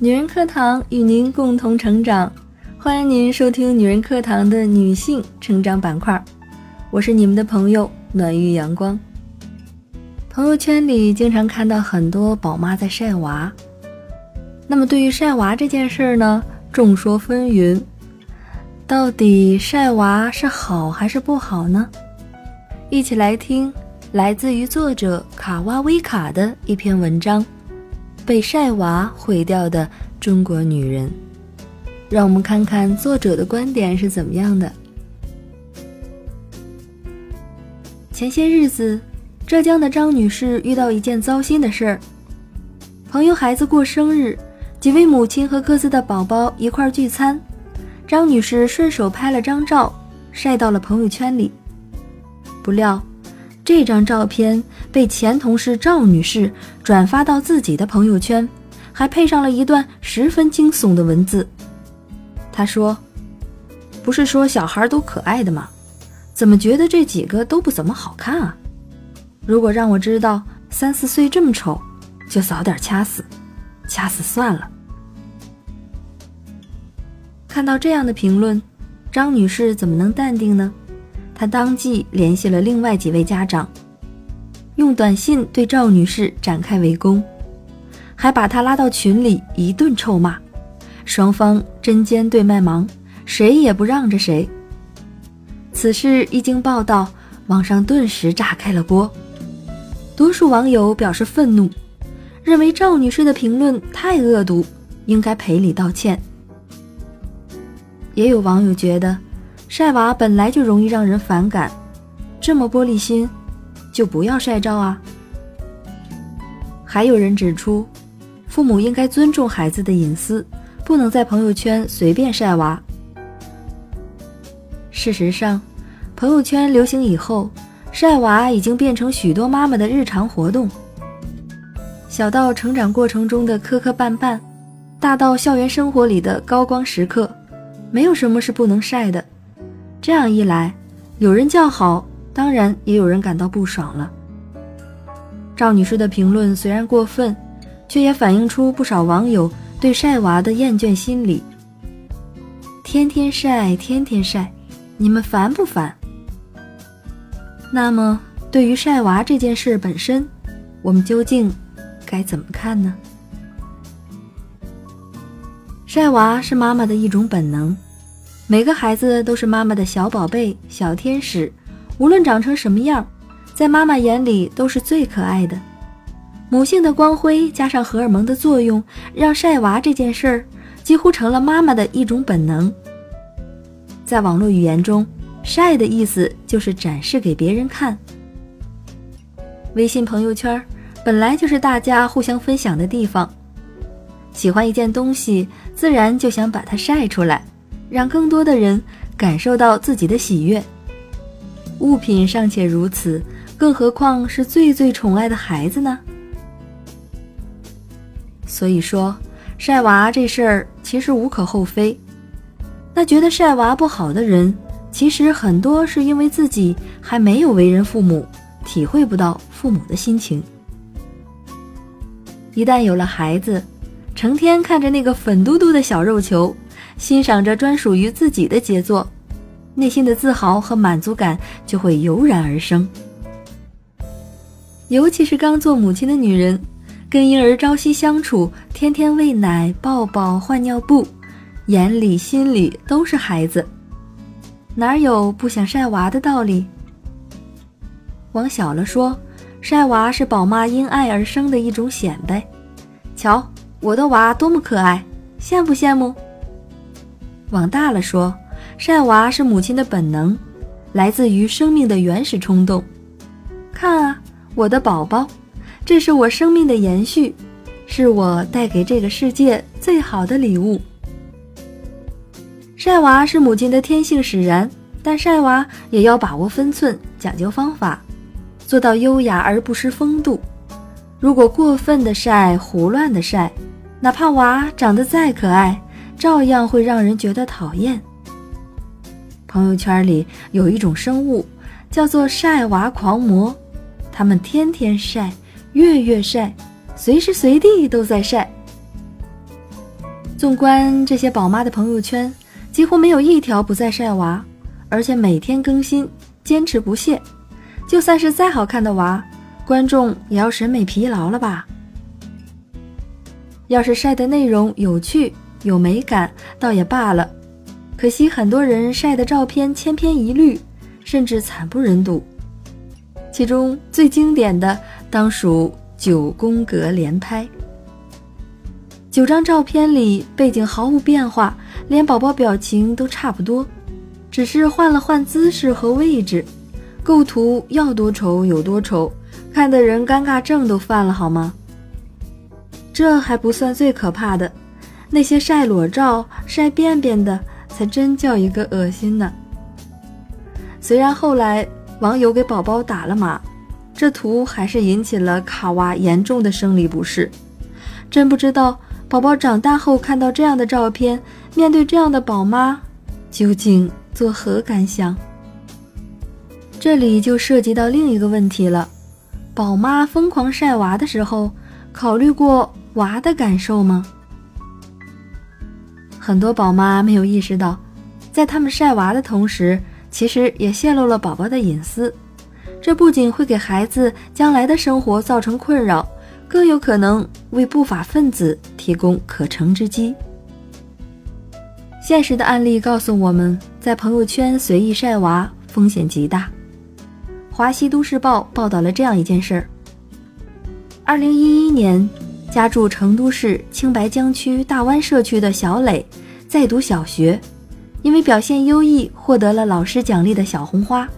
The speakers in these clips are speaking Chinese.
女人课堂与您共同成长，欢迎您收听女人课堂的女性成长板块。我是你们的朋友暖玉阳光。朋友圈里经常看到很多宝妈在晒娃，那么对于晒娃这件事儿呢，众说纷纭。到底晒娃是好还是不好呢？一起来听来自于作者卡哇威卡的一篇文章：被晒娃毁掉的中国女人。让我们看看作者的观点是怎么样的。前些日子，浙江的张女士遇到一件糟心的事儿：朋友孩子过生日，几位母亲和各自的宝宝一块聚餐。张女士顺手拍了张照，晒到了朋友圈里。不料，这张照片被前同事赵女士转发到自己的朋友圈，还配上了一段十分惊悚的文字。她说：“不是说小孩都可爱的吗？怎么觉得这几个都不怎么好看啊？如果让我知道三四岁这么丑，就早点掐死，掐死算了。”看到这样的评论，张女士怎么能淡定呢？她当即联系了另外几位家长，用短信对赵女士展开围攻，还把她拉到群里一顿臭骂。双方针尖对麦芒，谁也不让着谁。此事一经报道，网上顿时炸开了锅。多数网友表示愤怒，认为赵女士的评论太恶毒，应该赔礼道歉。也有网友觉得，晒娃本来就容易让人反感，这么玻璃心，就不要晒照啊。还有人指出，父母应该尊重孩子的隐私，不能在朋友圈随便晒娃。事实上，朋友圈流行以后，晒娃已经变成许多妈妈的日常活动。小到成长过程中的磕磕绊绊，大到校园生活里的高光时刻。没有什么是不能晒的，这样一来，有人叫好，当然也有人感到不爽了。赵女士的评论虽然过分，却也反映出不少网友对晒娃的厌倦心理。天天晒，天天晒，你们烦不烦？那么，对于晒娃这件事本身，我们究竟该怎么看呢？晒娃是妈妈的一种本能，每个孩子都是妈妈的小宝贝、小天使，无论长成什么样，在妈妈眼里都是最可爱的。母性的光辉加上荷尔蒙的作用，让晒娃这件事儿几乎成了妈妈的一种本能。在网络语言中，“晒”的意思就是展示给别人看。微信朋友圈本来就是大家互相分享的地方。喜欢一件东西，自然就想把它晒出来，让更多的人感受到自己的喜悦。物品尚且如此，更何况是最最宠爱的孩子呢？所以说，晒娃这事儿其实无可厚非。那觉得晒娃不好的人，其实很多是因为自己还没有为人父母，体会不到父母的心情。一旦有了孩子，成天看着那个粉嘟嘟的小肉球，欣赏着专属于自己的杰作，内心的自豪和满足感就会油然而生。尤其是刚做母亲的女人，跟婴儿朝夕相处，天天喂奶、抱抱、换尿布，眼里心里都是孩子，哪有不想晒娃的道理？往小了说，晒娃是宝妈因爱而生的一种显摆。瞧。我的娃多么可爱，羡不羡慕？往大了说，晒娃是母亲的本能，来自于生命的原始冲动。看啊，我的宝宝，这是我生命的延续，是我带给这个世界最好的礼物。晒娃是母亲的天性使然，但晒娃也要把握分寸，讲究方法，做到优雅而不失风度。如果过分的晒，胡乱的晒，哪怕娃长得再可爱，照样会让人觉得讨厌。朋友圈里有一种生物，叫做晒娃狂魔，他们天天晒，月月晒，随时随地都在晒。纵观这些宝妈的朋友圈，几乎没有一条不在晒娃，而且每天更新，坚持不懈。就算是再好看的娃，观众也要审美疲劳了吧？要是晒的内容有趣、有美感，倒也罢了。可惜很多人晒的照片千篇一律，甚至惨不忍睹。其中最经典的当属九宫格连拍。九张照片里背景毫无变化，连宝宝表情都差不多，只是换了换姿势和位置，构图要多丑有多丑，看的人尴尬症都犯了好吗？这还不算最可怕的，那些晒裸照、晒便便的，才真叫一个恶心呢。虽然后来网友给宝宝打了码，这图还是引起了卡娃严重的生理不适。真不知道宝宝长大后看到这样的照片，面对这样的宝妈，究竟作何感想？这里就涉及到另一个问题了：宝妈疯狂晒娃的时候，考虑过？娃的感受吗？很多宝妈没有意识到，在他们晒娃的同时，其实也泄露了宝宝的隐私。这不仅会给孩子将来的生活造成困扰，更有可能为不法分子提供可乘之机。现实的案例告诉我们，在朋友圈随意晒娃风险极大。华西都市报报道了这样一件事儿：二零一一年。家住成都市青白江区大湾社区的小磊，在读小学，因为表现优异，获得了老师奖励的小红花。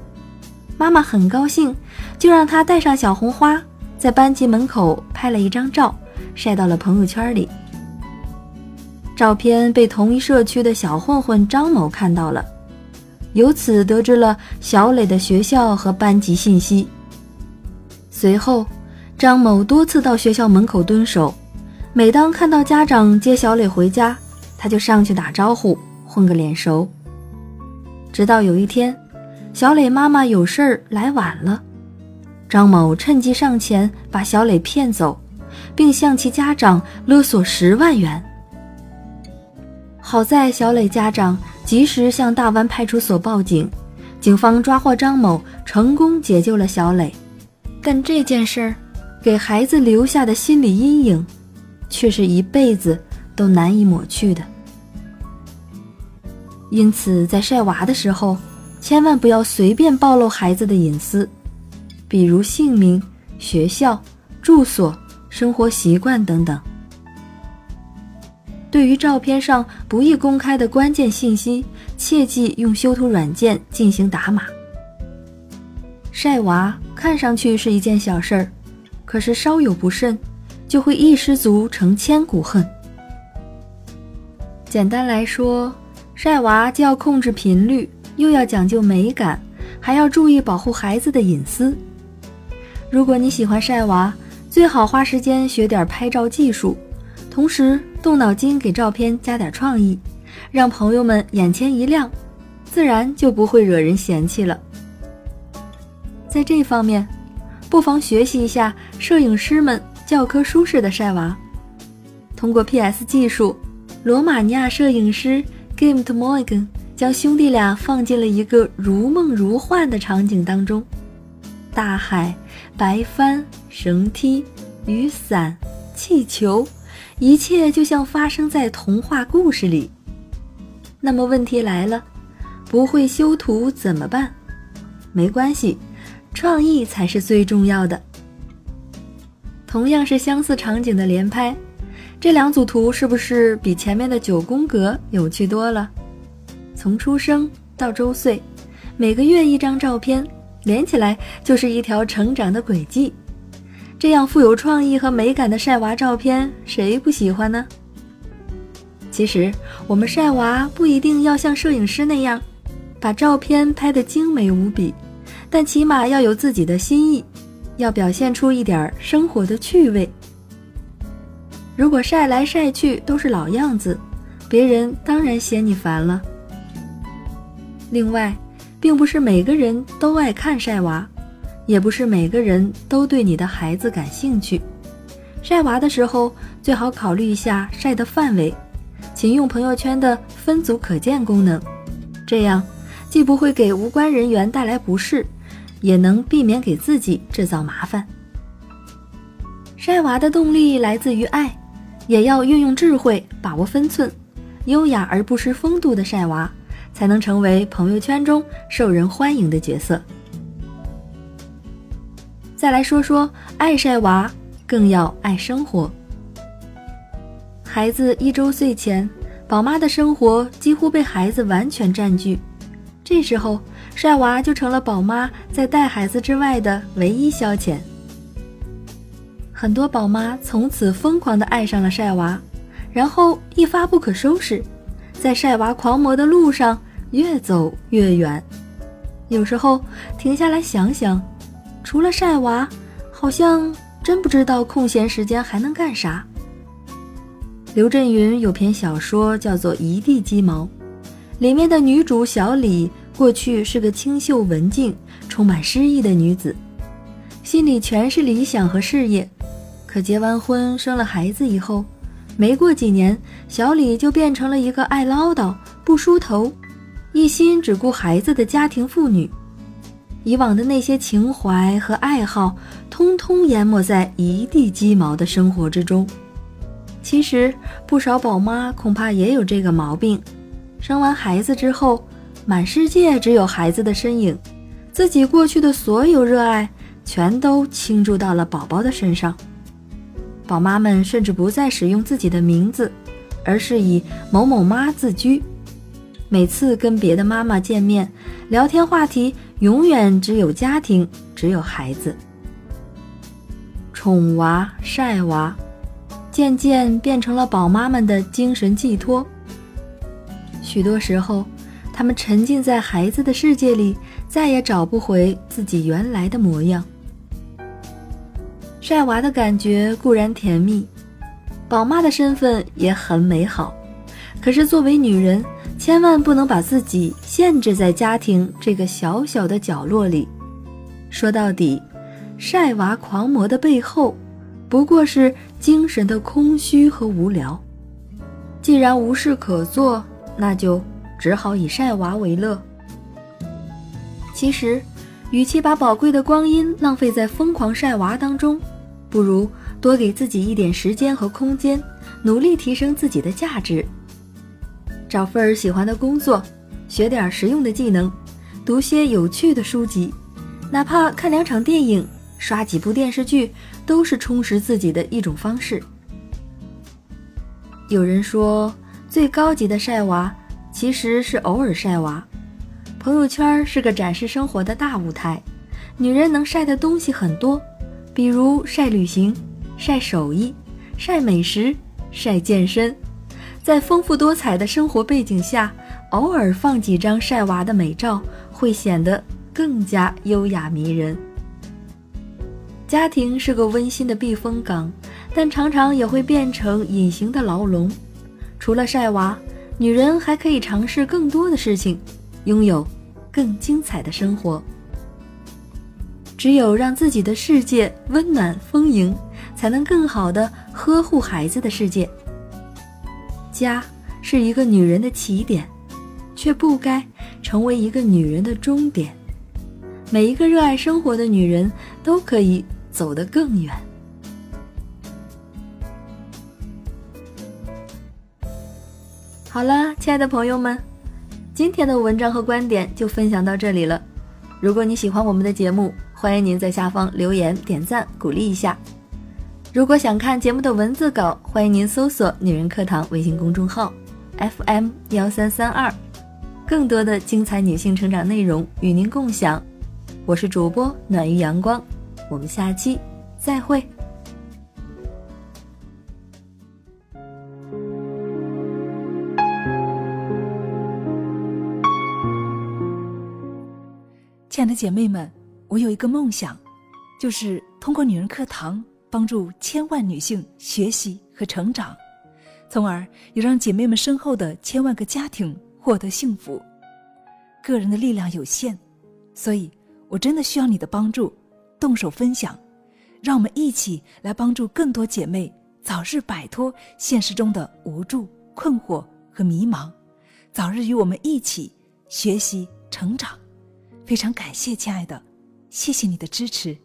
妈妈很高兴，就让他带上小红花，在班级门口拍了一张照，晒到了朋友圈里。照片被同一社区的小混混张某看到了，由此得知了小磊的学校和班级信息。随后。张某多次到学校门口蹲守，每当看到家长接小磊回家，他就上去打招呼，混个脸熟。直到有一天，小磊妈妈有事儿来晚了，张某趁机上前把小磊骗走，并向其家长勒索十万元。好在小磊家长及时向大湾派出所报警，警方抓获张某，成功解救了小磊。但这件事儿。给孩子留下的心理阴影，却是一辈子都难以抹去的。因此，在晒娃的时候，千万不要随便暴露孩子的隐私，比如姓名、学校、住所、生活习惯等等。对于照片上不易公开的关键信息，切记用修图软件进行打码。晒娃看上去是一件小事儿。可是稍有不慎，就会一失足成千古恨。简单来说，晒娃既要控制频率，又要讲究美感，还要注意保护孩子的隐私。如果你喜欢晒娃，最好花时间学点拍照技术，同时动脑筋给照片加点创意，让朋友们眼前一亮，自然就不会惹人嫌弃了。在这方面。不妨学习一下摄影师们教科书式的晒娃。通过 PS 技术，罗马尼亚摄影师 Game to Morgan 将兄弟俩放进了一个如梦如幻的场景当中：大海、白帆、绳梯、雨伞、气球，一切就像发生在童话故事里。那么问题来了，不会修图怎么办？没关系。创意才是最重要的。同样是相似场景的连拍，这两组图是不是比前面的九宫格有趣多了？从出生到周岁，每个月一张照片，连起来就是一条成长的轨迹。这样富有创意和美感的晒娃照片，谁不喜欢呢？其实，我们晒娃不一定要像摄影师那样，把照片拍得精美无比。但起码要有自己的心意，要表现出一点生活的趣味。如果晒来晒去都是老样子，别人当然嫌你烦了。另外，并不是每个人都爱看晒娃，也不是每个人都对你的孩子感兴趣。晒娃的时候，最好考虑一下晒的范围，请用朋友圈的分组可见功能，这样既不会给无关人员带来不适，也能避免给自己制造麻烦。晒娃的动力来自于爱，也要运用智慧，把握分寸，优雅而不失风度的晒娃，才能成为朋友圈中受人欢迎的角色。再来说说爱晒娃，更要爱生活。孩子一周岁前，宝妈的生活几乎被孩子完全占据，这时候晒娃就成了宝妈在带孩子之外的唯一消遣。很多宝妈从此疯狂地爱上了晒娃，然后一发不可收拾，在晒娃狂魔的路上越走越远。有时候停下来想想。除了晒娃，好像真不知道空闲时间还能干啥。刘震云有篇小说叫做《一地鸡毛》，里面的女主小李过去是个清秀文静、充满诗意的女子，心里全是理想和事业。可结完婚生了孩子以后，没过几年，小李就变成了一个爱唠叨、不梳头、一心只顾孩子的家庭妇女。以往的那些情怀和爱好，通通淹没在一地鸡毛的生活之中。其实，不少宝妈恐怕也有这个毛病：生完孩子之后，满世界只有孩子的身影，自己过去的所有热爱全都倾注到了宝宝的身上。宝妈们甚至不再使用自己的名字，而是以某某妈自居。每次跟别的妈妈见面，聊天话题永远只有家庭，只有孩子。宠娃、晒娃，渐渐变成了宝妈们的精神寄托。许多时候，他们沉浸在孩子的世界里，再也找不回自己原来的模样。晒娃的感觉固然甜蜜，宝妈的身份也很美好，可是作为女人。千万不能把自己限制在家庭这个小小的角落里。说到底，晒娃狂魔的背后，不过是精神的空虚和无聊。既然无事可做，那就只好以晒娃为乐。其实，与其把宝贵的光阴浪费在疯狂晒娃当中，不如多给自己一点时间和空间，努力提升自己的价值。找份儿喜欢的工作，学点实用的技能，读些有趣的书籍，哪怕看两场电影、刷几部电视剧，都是充实自己的一种方式。有人说，最高级的晒娃其实是偶尔晒娃。朋友圈是个展示生活的大舞台，女人能晒的东西很多，比如晒旅行、晒手艺、晒美食、晒健身。在丰富多彩的生活背景下，偶尔放几张晒娃的美照，会显得更加优雅迷人。家庭是个温馨的避风港，但常常也会变成隐形的牢笼。除了晒娃，女人还可以尝试更多的事情，拥有更精彩的生活。只有让自己的世界温暖丰盈，才能更好的呵护孩子的世界。家是一个女人的起点，却不该成为一个女人的终点。每一个热爱生活的女人都可以走得更远。好了，亲爱的朋友们，今天的文章和观点就分享到这里了。如果你喜欢我们的节目，欢迎您在下方留言点赞鼓励一下。如果想看节目的文字稿，欢迎您搜索“女人课堂”微信公众号，FM 幺三三二，更多的精彩女性成长内容与您共享。我是主播暖于阳光，我们下期再会。亲爱的姐妹们，我有一个梦想，就是通过女人课堂。帮助千万女性学习和成长，从而也让姐妹们身后的千万个家庭获得幸福。个人的力量有限，所以我真的需要你的帮助，动手分享，让我们一起来帮助更多姐妹早日摆脱现实中的无助困惑和迷茫，早日与我们一起学习成长。非常感谢，亲爱的，谢谢你的支持。